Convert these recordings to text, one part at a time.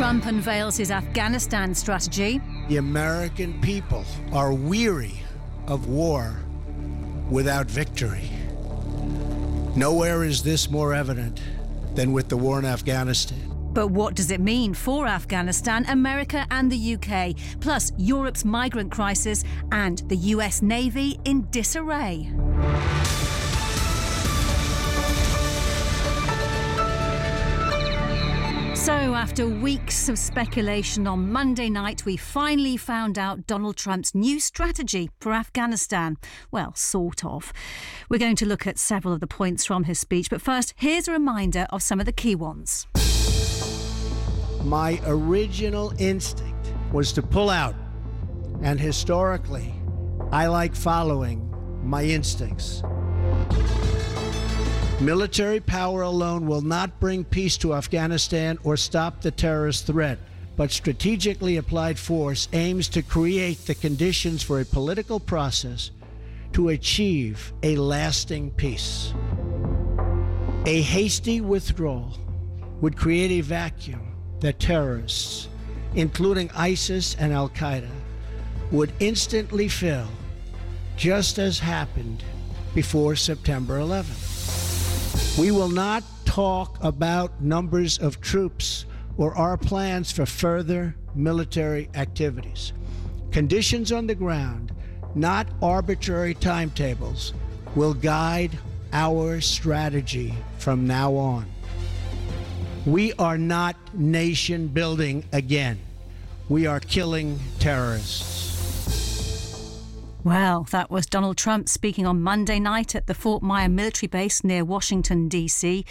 Trump unveils his Afghanistan strategy. The American people are weary of war without victory. Nowhere is this more evident than with the war in Afghanistan. But what does it mean for Afghanistan, America, and the UK? Plus, Europe's migrant crisis and the US Navy in disarray. So, after weeks of speculation on Monday night, we finally found out Donald Trump's new strategy for Afghanistan. Well, sort of. We're going to look at several of the points from his speech, but first, here's a reminder of some of the key ones. My original instinct was to pull out, and historically, I like following my instincts. Military power alone will not bring peace to Afghanistan or stop the terrorist threat, but strategically applied force aims to create the conditions for a political process to achieve a lasting peace. A hasty withdrawal would create a vacuum that terrorists, including ISIS and Al Qaeda, would instantly fill, just as happened before September 11th. We will not talk about numbers of troops or our plans for further military activities. Conditions on the ground, not arbitrary timetables, will guide our strategy from now on. We are not nation building again. We are killing terrorists. Well, that was Donald Trump speaking on Monday night at the Fort Myer military base near Washington, D.C.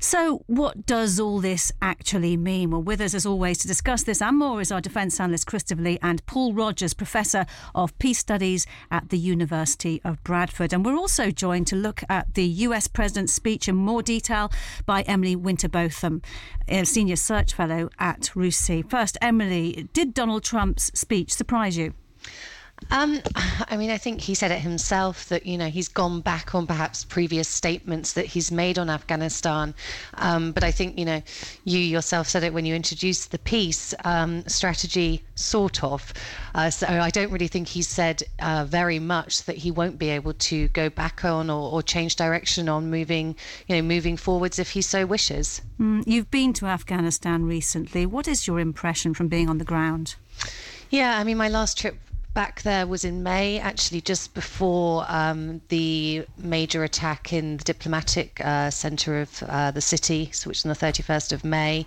So, what does all this actually mean? Well, with us as always to discuss this and more is our defence analyst Christopher Lee and Paul Rogers, Professor of Peace Studies at the University of Bradford. And we're also joined to look at the US President's speech in more detail by Emily Winterbotham, a Senior Search Fellow at RUSI. First, Emily, did Donald Trump's speech surprise you? Um, I mean, I think he said it himself that you know he's gone back on perhaps previous statements that he's made on Afghanistan. Um, but I think you know you yourself said it when you introduced the peace um, strategy, sort of. Uh, so I don't really think he said uh, very much that he won't be able to go back on or, or change direction on moving, you know, moving forwards if he so wishes. Mm, you've been to Afghanistan recently. What is your impression from being on the ground? Yeah, I mean, my last trip back there was in May, actually just before um, the major attack in the diplomatic uh, centre of uh, the city, which is on the 31st of May.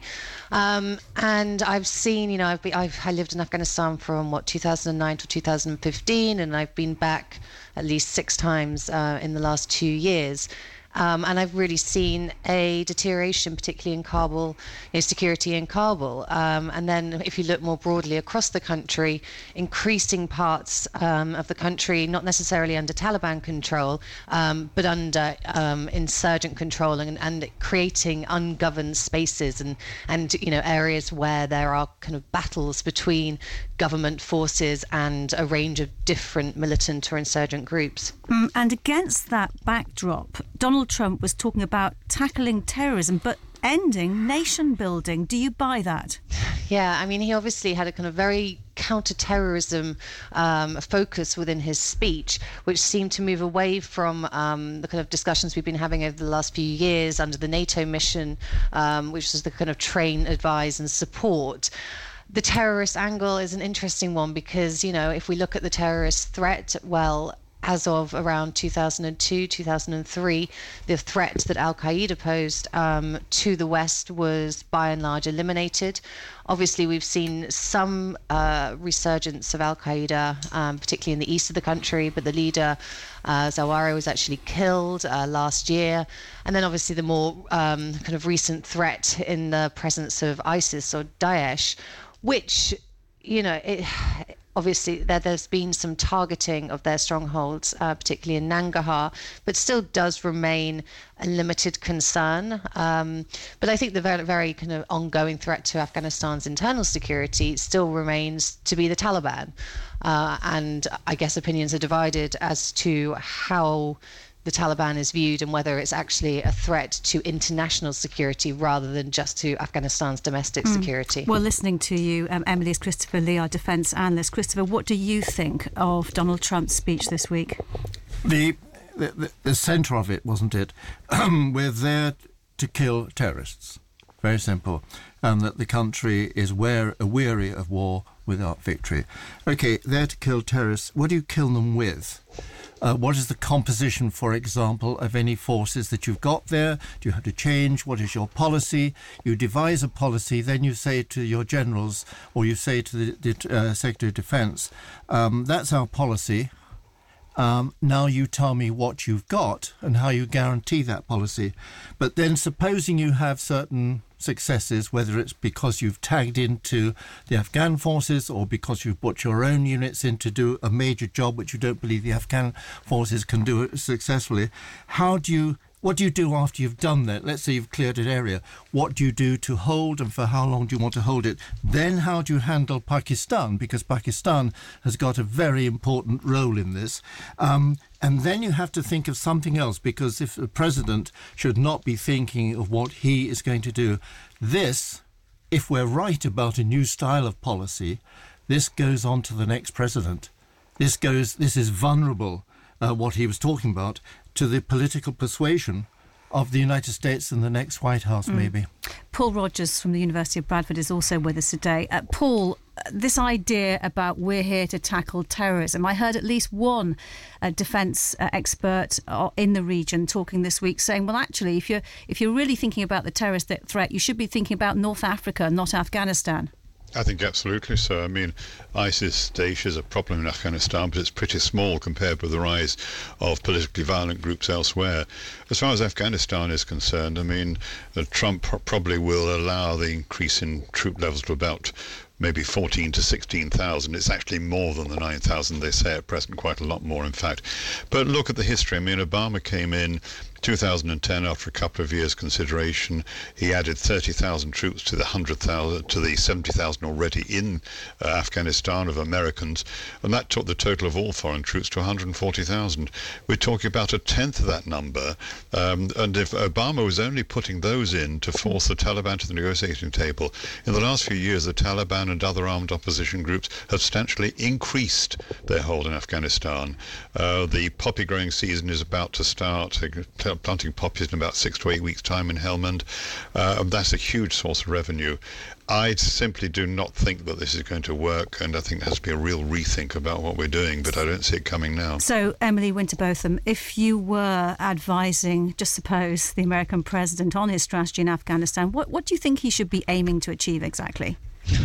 Um, and I've seen, you know, I've, been, I've I lived in Afghanistan from what 2009 to 2015, and I've been back at least six times uh, in the last two years. Um, and I've really seen a deterioration, particularly in Kabul, you know, security in Kabul. Um, and then, if you look more broadly across the country, increasing parts um, of the country, not necessarily under Taliban control, um, but under um, insurgent control, and, and creating ungoverned spaces and and you know areas where there are kind of battles between government forces and a range of different militant or insurgent groups. Mm, and against that backdrop, Donald Trump was talking about tackling terrorism, but ending nation building. Do you buy that? Yeah, I mean, he obviously had a kind of very counter-terrorism um, focus within his speech, which seemed to move away from um, the kind of discussions we've been having over the last few years under the NATO mission, um, which was the kind of train, advise, and support the terrorist angle is an interesting one because, you know, if we look at the terrorist threat, well, as of around 2002, 2003, the threat that Al Qaeda posed um, to the West was by and large eliminated. Obviously, we've seen some uh, resurgence of Al Qaeda, um, particularly in the east of the country, but the leader, uh, Zawahiri, was actually killed uh, last year. And then, obviously, the more um, kind of recent threat in the presence of ISIS or Daesh, which, you know, it obviously there, there's been some targeting of their strongholds, uh, particularly in Nangarhar, but still does remain a limited concern. Um, but I think the very, very kind of ongoing threat to Afghanistan's internal security still remains to be the Taliban. Uh, and I guess opinions are divided as to how the Taliban is viewed and whether it's actually a threat to international security rather than just to Afghanistan's domestic mm. security. Well, listening to you, um, Emily, is Christopher Lee, our defence analyst. Christopher, what do you think of Donald Trump's speech this week? The the, the, the centre of it, wasn't it? We're there to kill terrorists. Very simple. And that the country is wear, weary of war without victory. Okay, there to kill terrorists. What do you kill them with? Uh, what is the composition, for example, of any forces that you've got there? Do you have to change? What is your policy? You devise a policy, then you say to your generals or you say to the, the uh, Secretary of Defense, um, that's our policy. Um, now you tell me what you've got and how you guarantee that policy. But then, supposing you have certain successes, whether it's because you've tagged into the Afghan forces or because you've brought your own units in to do a major job which you don't believe the Afghan forces can do successfully, how do you what do you do after you've done that? Let's say you've cleared an area. What do you do to hold and for how long do you want to hold it? Then how do you handle Pakistan? Because Pakistan has got a very important role in this. Um, and then you have to think of something else because if the president should not be thinking of what he is going to do, this, if we're right about a new style of policy, this goes on to the next president. This goes. This is vulnerable. Uh, what he was talking about to the political persuasion of the United States and the next White House, mm. maybe. Paul Rogers from the University of Bradford is also with us today. Uh, Paul, this idea about we're here to tackle terrorism, I heard at least one uh, defence uh, expert uh, in the region talking this week saying, well, actually, if you're if you're really thinking about the terrorist threat, you should be thinking about North Africa, not Afghanistan. I think absolutely so. I mean, ISIS Daesh is a problem in Afghanistan, but it's pretty small compared with the rise of politically violent groups elsewhere. As far as Afghanistan is concerned, I mean, Trump probably will allow the increase in troop levels to about maybe 14 to 16,000. It's actually more than the 9,000 they say at present, quite a lot more, in fact. But look at the history. I mean, Obama came in 2010, after a couple of years' consideration, he added 30,000 troops to the 100,000 to the 70,000 already in uh, Afghanistan of Americans, and that took the total of all foreign troops to 140,000. We're talking about a tenth of that number, um, and if Obama was only putting those in to force the Taliban to the negotiating table, in the last few years, the Taliban and other armed opposition groups have substantially increased their hold in Afghanistan. Uh, the poppy growing season is about to start planting poppies in about six to eight weeks' time in Helmand. Uh, that's a huge source of revenue. I simply do not think that this is going to work, and I think there has to be a real rethink about what we're doing, but I don't see it coming now. So, Emily Winterbotham, if you were advising, just suppose, the American president on his strategy in Afghanistan, what, what do you think he should be aiming to achieve exactly?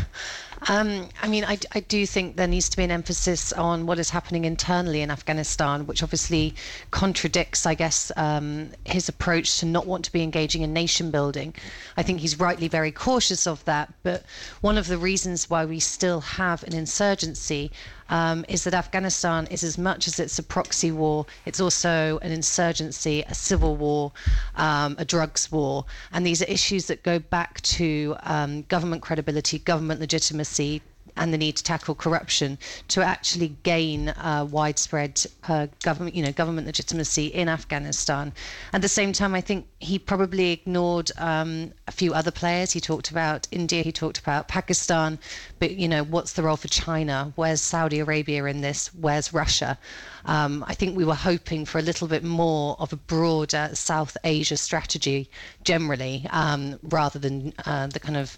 Um, I mean, I, I, do think there needs to be an emphasis on what is happening internally in Afghanistan, which obviously contradicts, I guess, um, his approach to not want to be engaging in nation building. I think he's rightly very cautious of that. But one of the reasons why we still have an insurgency um, is that Afghanistan is as much as it's a proxy war, it's also an insurgency, a civil war, um, a drugs war. And these are issues that go back to um, government credibility, government legitimacy, and the need to tackle corruption to actually gain uh, widespread uh, government, you know, government legitimacy in Afghanistan. At the same time, I think he probably ignored um, a few other players. He talked about India, he talked about Pakistan, but you know, what's the role for China? Where's Saudi Arabia in this? Where's Russia? Um, I think we were hoping for a little bit more of a broader South Asia strategy generally, um, rather than uh, the kind of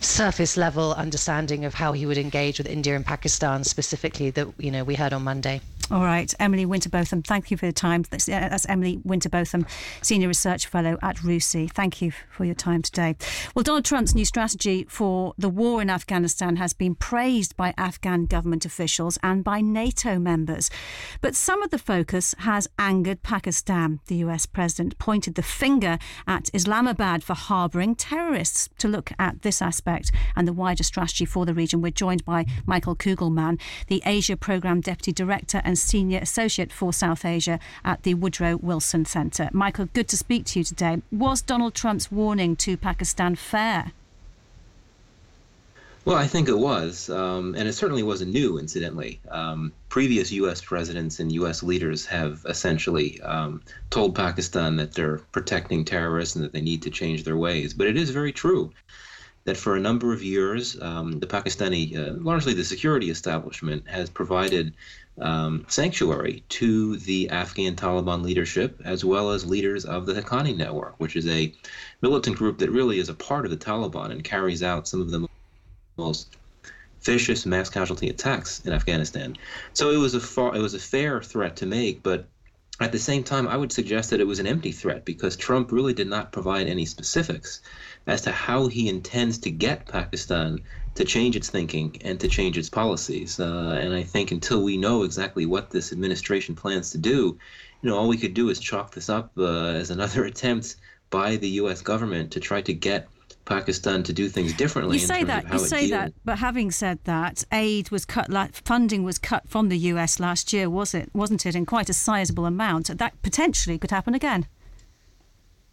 surface level understanding of how he would engage with India and Pakistan specifically that you know we heard on Monday. All right, Emily Winterbotham, thank you for your time. That's, that's, Emily Winterbotham, Senior Research Fellow at RUSI. Thank you for your time today. Well, Donald Trump's new strategy for the war in Afghanistan has been praised by Afghan government officials and by NATO members. But some of the focus has angered Pakistan. The US president pointed the finger at Islamabad for harbouring terrorists. To look at this aspect and the wider strategy for the region, we're joined by Michael Kugelman, the Asia Programme Deputy Director and Senior Associate for South Asia at the Woodrow Wilson Centre. Michael, good to speak to you today. Was Donald Trump's warning to Pakistan fair? Well, I think it was, um, and it certainly wasn't new, incidentally. Um, previous U.S. presidents and U.S. leaders have essentially um, told Pakistan that they're protecting terrorists and that they need to change their ways. But it is very true that for a number of years, um, the Pakistani, uh, largely the security establishment, has provided um, sanctuary to the Afghan Taliban leadership as well as leaders of the Haqqani Network, which is a militant group that really is a part of the Taliban and carries out some of the most vicious mass casualty attacks in Afghanistan. So it was a far, it was a fair threat to make, but at the same time, I would suggest that it was an empty threat because Trump really did not provide any specifics as to how he intends to get Pakistan to change its thinking and to change its policies. Uh, and I think until we know exactly what this administration plans to do, you know, all we could do is chalk this up uh, as another attempt by the U.S. government to try to get Pakistan to do things differently. You say that, you say that, but having said that, aid was cut, funding was cut from the U.S. last year, was it? Wasn't it? In quite a sizable amount. That potentially could happen again.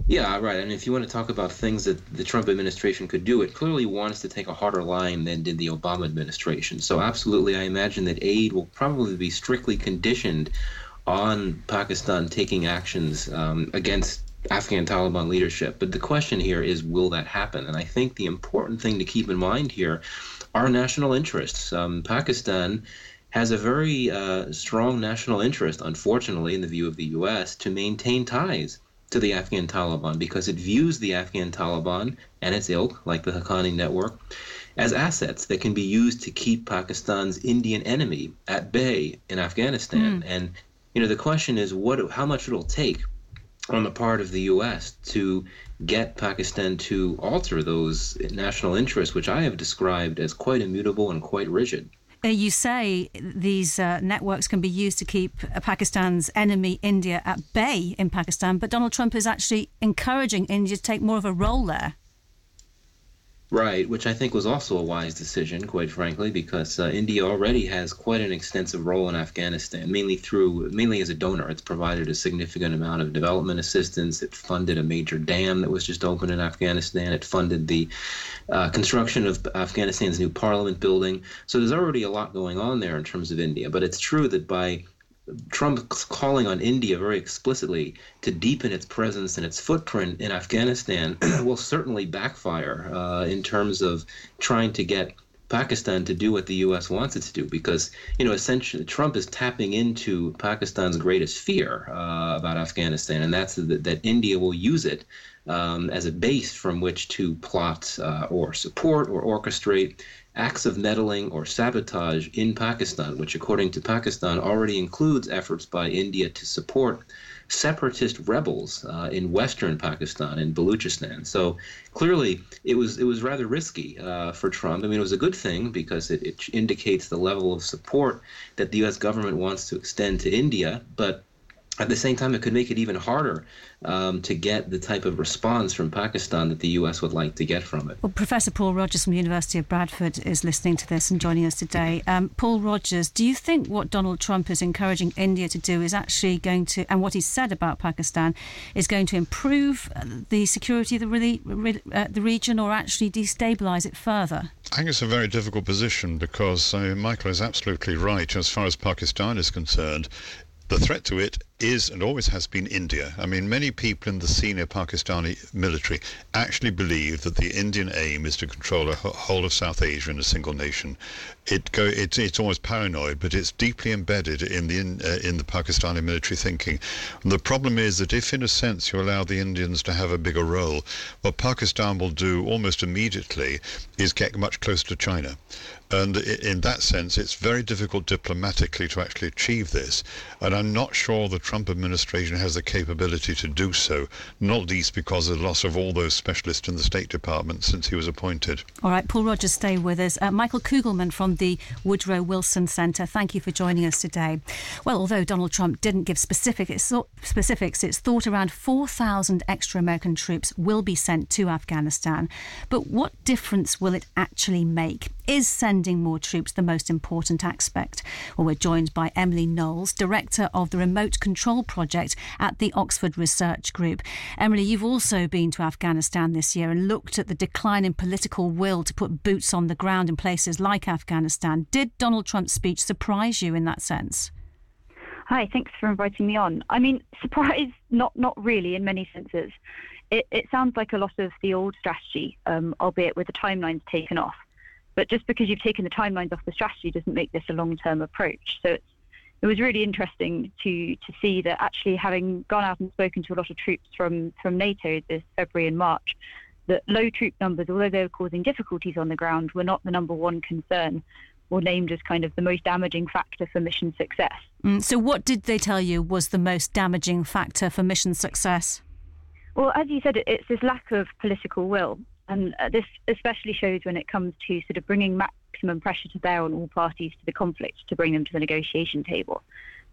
Yeah, right. And if you want to talk about things that the Trump administration could do, it clearly wants to take a harder line than did the Obama administration. So, absolutely, I imagine that aid will probably be strictly conditioned on Pakistan taking actions um, against Afghan Taliban leadership. But the question here is, will that happen? And I think the important thing to keep in mind here are national interests. Um, Pakistan has a very uh, strong national interest, unfortunately, in the view of the U.S., to maintain ties to the Afghan Taliban because it views the Afghan Taliban and its ilk, like the Haqqani network, as assets that can be used to keep Pakistan's Indian enemy at bay in Afghanistan. Mm. And you know, the question is what how much it'll take on the part of the U.S. to get Pakistan to alter those national interests, which I have described as quite immutable and quite rigid. Uh, you say these uh, networks can be used to keep uh, Pakistan's enemy, India, at bay in Pakistan, but Donald Trump is actually encouraging India to take more of a role there. Right, which I think was also a wise decision, quite frankly, because uh, India already has quite an extensive role in Afghanistan, mainly through mainly as a donor. It's provided a significant amount of development assistance. It funded a major dam that was just opened in Afghanistan. It funded the uh, construction of Afghanistan's new parliament building. So there's already a lot going on there in terms of India. But it's true that by Trump calling on India very explicitly to deepen its presence and its footprint in Afghanistan will certainly backfire uh, in terms of trying to get Pakistan to do what the U.S. wants it to do, because you know essentially Trump is tapping into Pakistan's greatest fear uh, about Afghanistan, and that's that, that India will use it um, as a base from which to plot uh, or support or orchestrate acts of meddling or sabotage in Pakistan, which, according to Pakistan, already includes efforts by India to support separatist rebels uh, in western Pakistan in Baluchistan. So clearly, it was it was rather risky uh, for Trump. I mean, it was a good thing because it, it indicates the level of support that the U.S. government wants to extend to India, but at the same time, it could make it even harder um, to get the type of response from Pakistan that the US would like to get from it. Well, Professor Paul Rogers from the University of Bradford is listening to this and joining us today. Um, Paul Rogers, do you think what Donald Trump is encouraging India to do is actually going to, and what he said about Pakistan, is going to improve the security of the, re- uh, the region or actually destabilise it further? I think it's a very difficult position because uh, Michael is absolutely right. As far as Pakistan is concerned, the threat to it is and always has been India. I mean, many people in the senior Pakistani military actually believe that the Indian aim is to control the whole of South Asia in a single nation. It go, it's, it's almost paranoid, but it's deeply embedded in the in, uh, in the Pakistani military thinking. And the problem is that if, in a sense, you allow the Indians to have a bigger role, what Pakistan will do almost immediately is get much closer to China. And in that sense, it's very difficult diplomatically to actually achieve this. And I'm not sure the Trump administration has the capability to do so, not least because of the loss of all those specialists in the State Department since he was appointed. All right, Paul Rogers, stay with us. Uh, Michael Kugelman from the Woodrow Wilson Centre, thank you for joining us today. Well, although Donald Trump didn't give specific, specifics, it's thought around 4,000 extra American troops will be sent to Afghanistan. But what difference will it actually make? Is sending more troops the most important aspect? Well, we're joined by Emily Knowles, Director of the Remote Control Project at the Oxford Research Group. Emily, you've also been to Afghanistan this year and looked at the decline in political will to put boots on the ground in places like Afghanistan. Did Donald Trump's speech surprise you in that sense? Hi, thanks for inviting me on. I mean, surprise, not not really in many senses. It, it sounds like a lot of the old strategy, um, albeit with the timelines taken off. But just because you've taken the timelines off the strategy doesn't make this a long-term approach. So it was really interesting to to see that actually having gone out and spoken to a lot of troops from from NATO this February and March, that low troop numbers, although they were causing difficulties on the ground, were not the number one concern or named as kind of the most damaging factor for mission success. Mm, so, what did they tell you was the most damaging factor for mission success? Well, as you said, it's this lack of political will. And uh, this especially shows when it comes to sort of bringing maximum pressure to bear on all parties to the conflict to bring them to the negotiation table.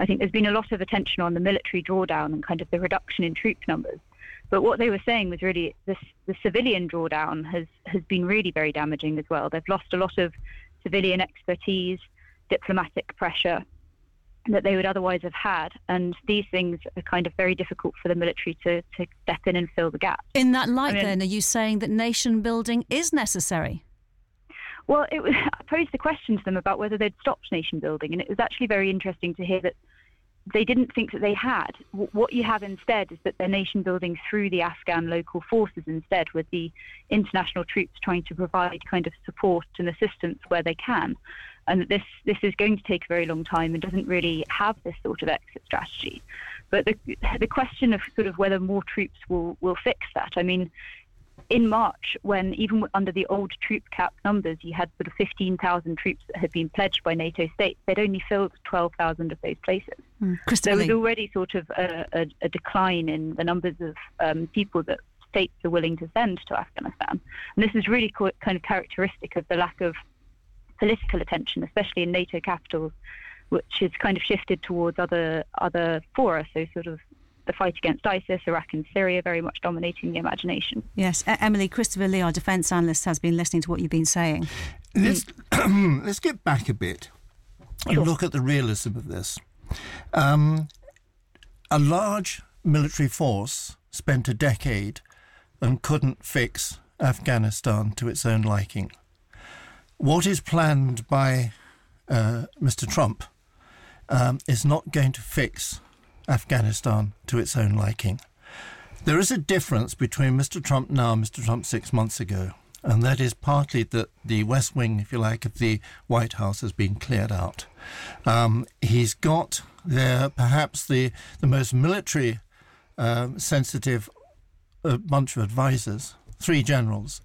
I think there's been a lot of attention on the military drawdown and kind of the reduction in troop numbers. But what they were saying was really this, the civilian drawdown has, has been really very damaging as well. They've lost a lot of civilian expertise, diplomatic pressure, that they would otherwise have had. And these things are kind of very difficult for the military to, to step in and fill the gap. In that light, I mean, then, are you saying that nation building is necessary? Well, it was, I posed the question to them about whether they'd stopped nation building, and it was actually very interesting to hear that they didn't think that they had. What you have instead is that they're nation building through the Afghan local forces instead, with the international troops trying to provide kind of support and assistance where they can and that this this is going to take a very long time and doesn't really have this sort of exit strategy. But the the question of sort of whether more troops will will fix that. I mean, in March, when even under the old troop cap numbers, you had sort of 15,000 troops that had been pledged by NATO states, they'd only filled 12,000 of those places. Mm, there was already sort of a, a, a, decline in the numbers of um, people that states are willing to send to Afghanistan. And this is really kind of characteristic of the lack of political attention, especially in NATO capitals, which has kind of shifted towards other other fora. So sort of the fight against ISIS, Iraq and Syria, very much dominating the imagination. Yes, Emily Christopher Lee, our defence analyst, has been listening to what you've been saying. Let's let's get back a bit and sure. look at the realism of this. Um, a large military force spent a decade and couldn't fix Afghanistan to its own liking. What is planned by uh, Mr. Trump um, is not going to fix Afghanistan to its own liking. There is a difference between Mr. Trump now and Mr. Trump six months ago, and that is partly that the West Wing, if you like, of the White House has been cleared out. Um, he's got there perhaps the, the most military um, sensitive uh, bunch of advisors, three generals,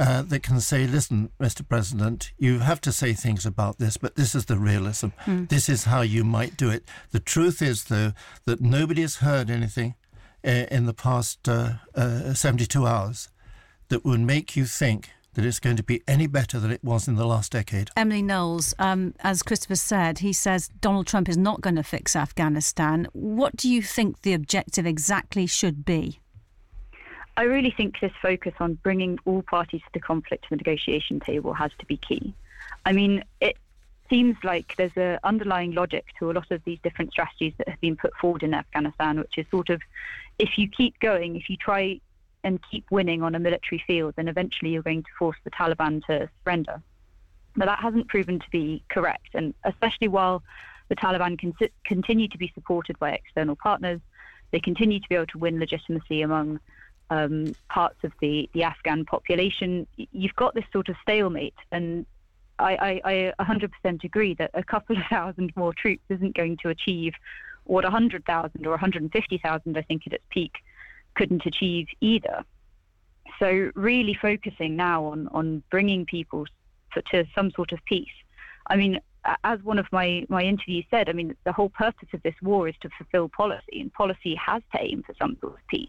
uh, that can say, listen, Mr. President, you have to say things about this, but this is the realism. Mm. This is how you might do it. The truth is, though, that nobody has heard anything uh, in the past uh, uh 72 hours that would make you think that it's going to be any better than it was in the last decade. Emily Knowles, um, as Christopher said, he says Donald Trump is not going to fix Afghanistan. What do you think the objective exactly should be? I really think this focus on bringing all parties to the conflict to the negotiation table has to be key. I mean, it seems like there's an underlying logic to a lot of these different strategies that have been put forward in Afghanistan, which is sort of if you keep going, if you try and keep winning on a military field, then eventually you're going to force the Taliban to surrender. But that hasn't proven to be correct, and especially while The Taliban con- continue to be supported by external partners. They continue to be able to win legitimacy among um, parts of the, the Afghan population. You've got this sort of stalemate, and I, I, I 100% agree that a couple of thousand more troops isn't going to achieve what 100,000 or 150,000, I think, at its peak, couldn't achieve either. So, really focusing now on, on bringing people to, to some sort of peace. I mean, as one of my, my interviews said, I mean, the whole purpose of this war is to fulfill policy, and policy has to aim for some sort of peace.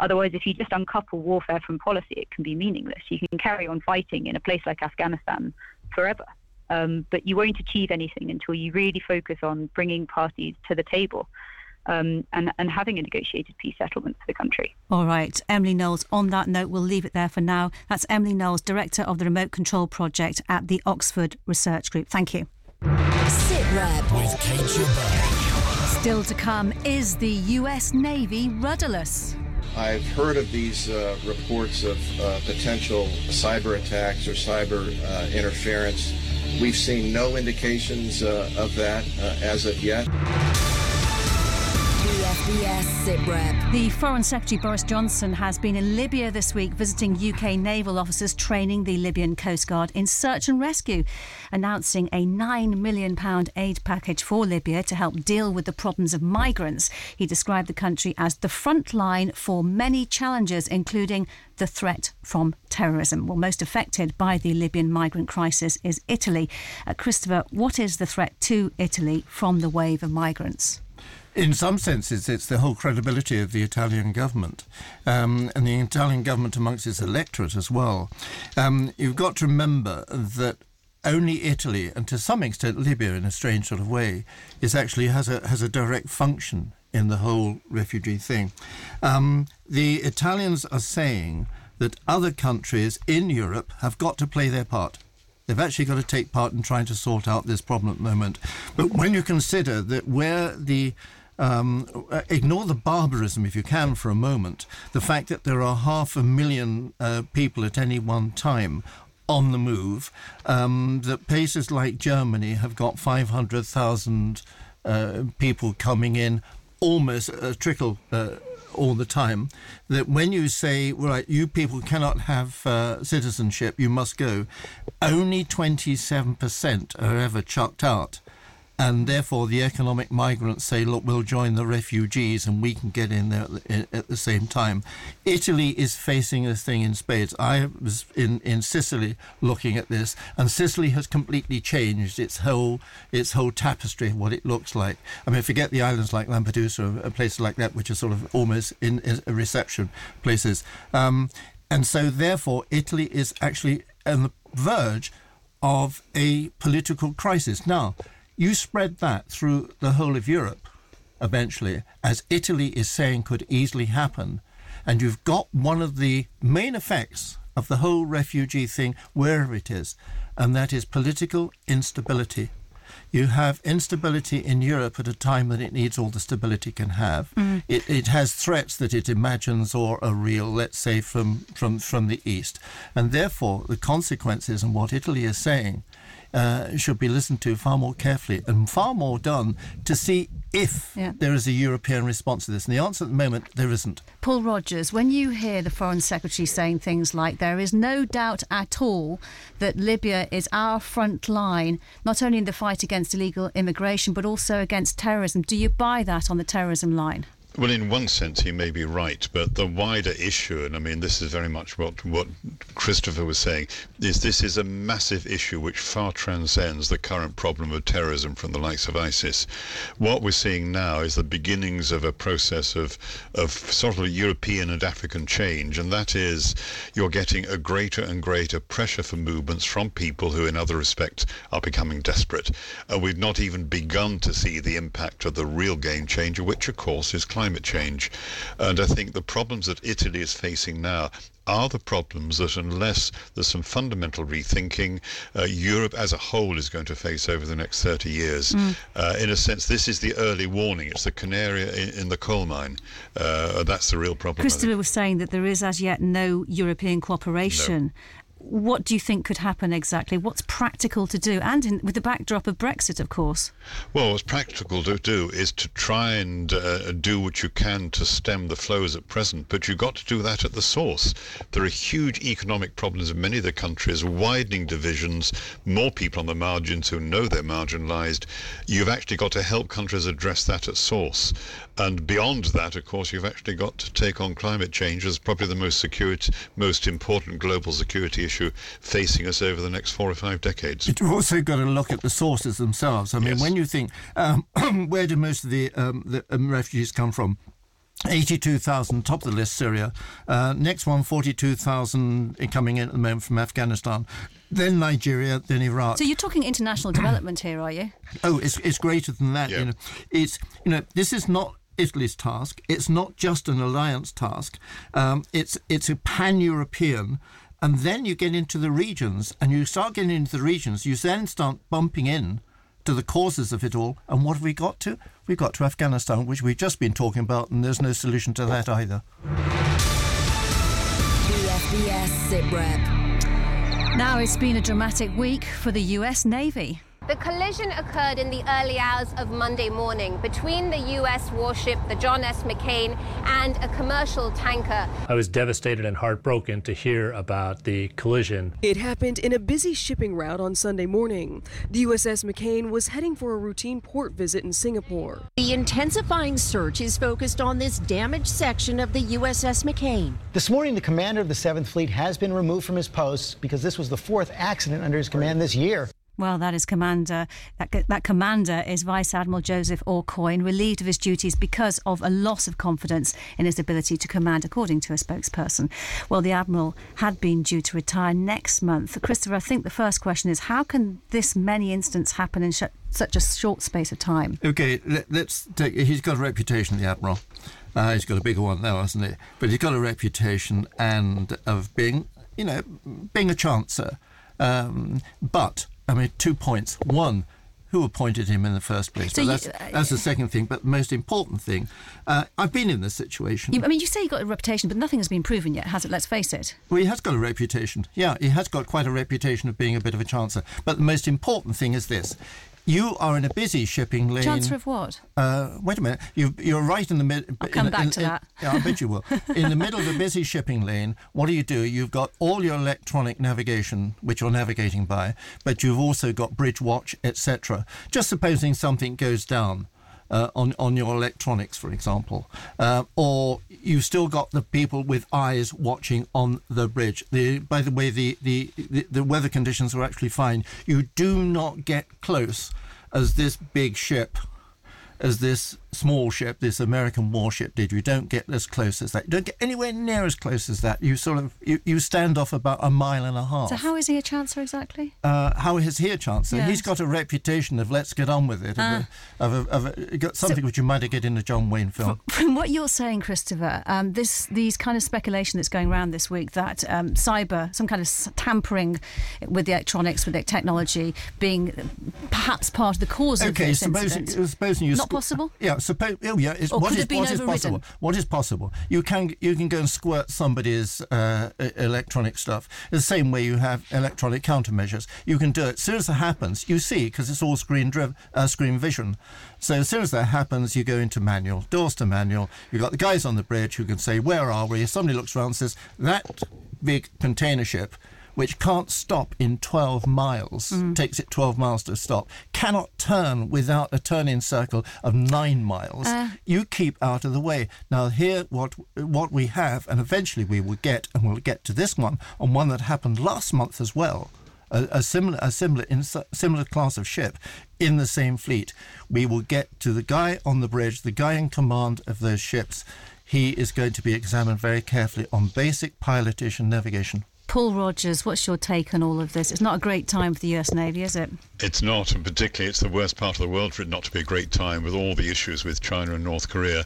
Otherwise, if you just uncouple warfare from policy, it can be meaningless. You can carry on fighting in a place like Afghanistan forever, um, but you won't achieve anything until you really focus on bringing parties to the table. Um, and, and having a negotiated peace settlement for the country. All right, Emily Knowles. On that note, we'll leave it there for now. That's Emily Knowles, Director of the Remote Control Project at the Oxford Research Group. Thank you. Sit Rep with Kate Still to come is the US Navy rudderless. I've heard of these uh, reports of uh, potential cyber attacks or cyber uh, interference. We've seen no indications uh, of that uh, as of yet. The Foreign Secretary Boris Johnson has been in Libya this week visiting UK naval officers training the Libyan Coast Guard in search and rescue, announcing a £9 million aid package for Libya to help deal with the problems of migrants. He described the country as the front line for many challenges, including the threat from terrorism. Well, most affected by the Libyan migrant crisis is Italy. Uh, Christopher, what is the threat to Italy from the wave of migrants? In some senses, it's the whole credibility of the Italian government um, and the Italian government amongst its electorate as well. Um, you've got to remember that only Italy, and to some extent Libya in a strange sort of way, is actually has a has a direct function in the whole refugee thing. Um, the Italians are saying that other countries in Europe have got to play their part. They've actually got to take part in trying to sort out this problem at the moment. But when you consider that where the um, ignore the barbarism, if you can, for a moment. The fact that there are half a million uh, people at any one time on the move, um, that places like Germany have got 500,000 uh, people coming in almost a trickle uh, all the time. That when you say, right, you people cannot have uh, citizenship, you must go, only 27% are ever chucked out and therefore the economic migrants say, look, we'll join the refugees and we can get in there at the same time. Italy is facing this thing in spades. I was in, in Sicily looking at this, and Sicily has completely changed its whole its whole tapestry, what it looks like. I mean, forget the islands like Lampedusa, a place like that, which are sort of almost in, in reception places. Um, and so, therefore, Italy is actually on the verge of a political crisis. Now, you spread that through the whole of Europe eventually, as Italy is saying could easily happen, and you've got one of the main effects of the whole refugee thing, wherever it is, and that is political instability. You have instability in Europe at a time that it needs all the stability it can have. Mm. It, it has threats that it imagines or are real, let's say, from, from, from the East. And therefore, the consequences and what Italy is saying uh, should be listened to far more carefully and far more done to see if yeah. there is a European response to this. And the answer at the moment, there isn't. Paul Rogers, when you hear the Foreign Secretary saying things like there is no doubt at all that Libya is our front line, not only in the fight against illegal immigration, but also against terrorism, do you buy that on the terrorism line? Well, in one sense, he may be right, but the wider issue, and I mean, this is very much what what Christopher was saying, is this is a massive issue which far transcends the current problem of terrorism from the likes of ISIS. What we're seeing now is the beginnings of a process of of sort of European and African change, and that is you're getting a greater and greater pressure for movements from people who, in other respects, are becoming desperate. Uh, we've not even begun to see the impact of the real game changer, which, of course, is climate climate change. And I think the problems that Italy is facing now are the problems that, unless there's some fundamental rethinking, uh, Europe as a whole is going to face over the next 30 years. Mm. Uh, in a sense, this is the early warning. It's the canary in, in the coal mine. Uh, that's the real problem. Christopher was saying that there is as yet no European cooperation. What do you think could happen exactly? What's practical to do, and in, with the backdrop of Brexit, of course? Well, what's practical to do is to try and uh, do what you can to stem the flows at present, but you've got to do that at the source. There are huge economic problems in many of the countries, widening divisions, more people on the margins who know they're marginalised. You've actually got to help countries address that at source. And beyond that, of course, you've actually got to take on climate change as probably the most security, most important global security issue facing us over the next four or five decades. But you've also got to look at the sources themselves. I mean, Yes. when you think, um, where do most of the, um, the um, refugees come from? 82,000, top of the list, Syria. Uh, next one, 42,000 coming in at the moment from Afghanistan. Then Nigeria, then Iraq. So you're talking international development here, are you? Oh, it's it's greater than that. Yeah. You know, it's you know this is not Italy's task. It's not just an alliance task. Um, it's it's a pan-European, and then you get into the regions, and you start getting into the regions. You then start bumping in to the causes of it all. And what have we got to? We've got to Afghanistan, which we've just been talking about, and there's no solution to that either. SITREP. Now it's been a dramatic week for the US Navy. The collision occurred in the early hours of Monday morning between the U.S. warship, the John S. McCain, and a commercial tanker. I was devastated and heartbroken to hear about the collision. It happened in a busy shipping route on Sunday morning. The USS McCain was heading for a routine port visit in Singapore. The intensifying search is focused on this damaged section of the USS McCain. This morning, the commander of the 7th Fleet has been removed from his post because this was the fourth accident under his command this year. Well, that is commander. That, that commander is Vice Admiral Joseph Aucoin, relieved of his duties because of a loss of confidence in his ability to command, according to a spokesperson. Well, the admiral had been due to retire next month. Christopher, I think the first question is how can this many incidents happen in sh- such a short space of time? Okay, let, us take. He's got a reputation, the admiral. Uh, he's got a bigger one now, hasn't he? But he's got a reputation and of being, you know, being a chancer. Um, but I mean, two points. One, who appointed him in the first place? So you- that's, that's the second thing. But the most important thing, uh, I've been in this situation. You, I mean, you say he got a reputation, but nothing has been proven yet, has it? Let's face it. Well, he has got a reputation. Yeah, he has got quite a reputation of being a bit of a chancer. But the most important thing is this. You are in a busy shipping lane. Chancer of what? Uh, wait a minute. You, you're right in the middle. I'll come back to that. Yeah, I bet you will. in the middle of a busy shipping lane, what do you do? You've got all your electronic navigation, which you're navigating by, but you've also got bridge watch, etc. Just supposing something goes down. Uh, on on your electronics, for example, uh, or you've still got the people with eyes watching on the bridge. The, by the way, the, the, the, the weather conditions are actually fine. You do not get close as this big ship, as this small ship, this American warship did. You don't get as close as that. You don't get anywhere near as close as that. You sort of you, you stand off about a mile and a half. So, how is he a chancer exactly? uh, how is he a chancer? Yes. He's got a reputation of let's get on with it, of, Ah. a, of, a, of a, got something which you might get in a John Wayne film. From what you're saying, Christopher, um, this these kind of speculation that's going around this week that um, cyber, some kind of tampering with the electronics, with the technology, being perhaps part of the cause of Okay, this supposing, incident. supposing you Not squ- possible? Yeah, suppose. Oh, yeah. It's, what is- what is possible? What is possible? You can you can go and squirt somebody's uh, electronic stuff the same way you have electronic countermeasures. You can do it. As soon as it happens, you see because it's all screen driven, uh, screen vision. So as soon as that happens, you go into manual, doors to manual. You've got the guys on the bridge who can say, "Where are we?" If somebody looks around and says, "That big container ship." Which can't stop in 12 miles, Mm. takes it 12 miles to stop, cannot turn without a turning circle of nine miles. Uh. you keep out of the way. Now, here, what what we have, and eventually we will get, and we'll get to this one, and one that happened last month as well. A, a similar, a similar, in, similar class of ship in the same fleet. We will get to the guy on the bridge, the guy in command of those ships. He is going to be examined very carefully on basic pilotage and navigation. Paul Rogers, what's your take on all of this? It's not a great time for the US Navy, is it? It's not, and particularly it's the worst part of the world for it not to be a great time with all the issues with China and North Korea.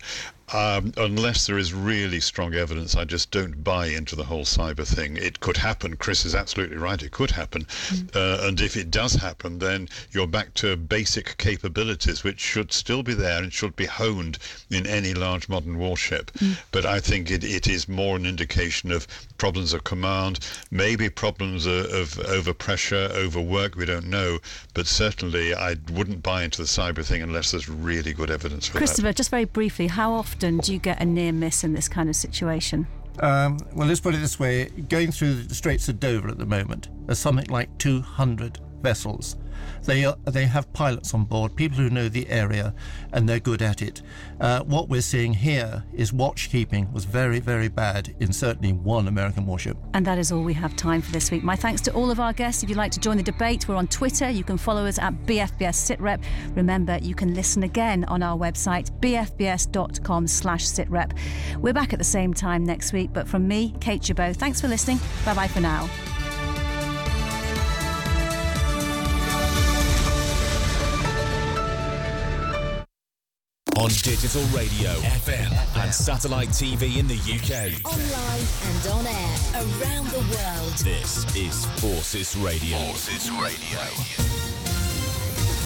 Um, unless there is really strong evidence, I just don't buy into the whole cyber thing. It could happen. Chris is absolutely right. It could happen. Mm. Uh, and if it does happen, then you're back to basic capabilities, which should still be there and should be honed in any large modern warship. Mm. But I think it, it is more an indication of problems of command, maybe problems of, of overpressure, overwork, we don't know. But certainly I wouldn't buy into the cyber thing unless there's really good evidence for Christopher, that. just very briefly, how often often do you get a near miss in this kind of situation? Um, well, let's put it this way going through the Straits of Dover at the moment, there's something like 200 vessels they are, they have pilots on board, people who know the area, and they're good at it. Uh, what we're seeing here is watchkeeping was very very bad in certainly one American warship. And that is all we have time for this week. My thanks to all of our guests. If you'd like to join the debate, we're on Twitter. You can follow us at BFBS SitRep. Remember, you can listen again on our website bfbs.com/sitrep. We're back at the same time next week. But from me, Kate Gerbeau, thanks for listening. Bye bye for now. On digital radio, FM, and satellite TV in the UK. Online and on air around the world. This is Forces Radio. Forces Radio.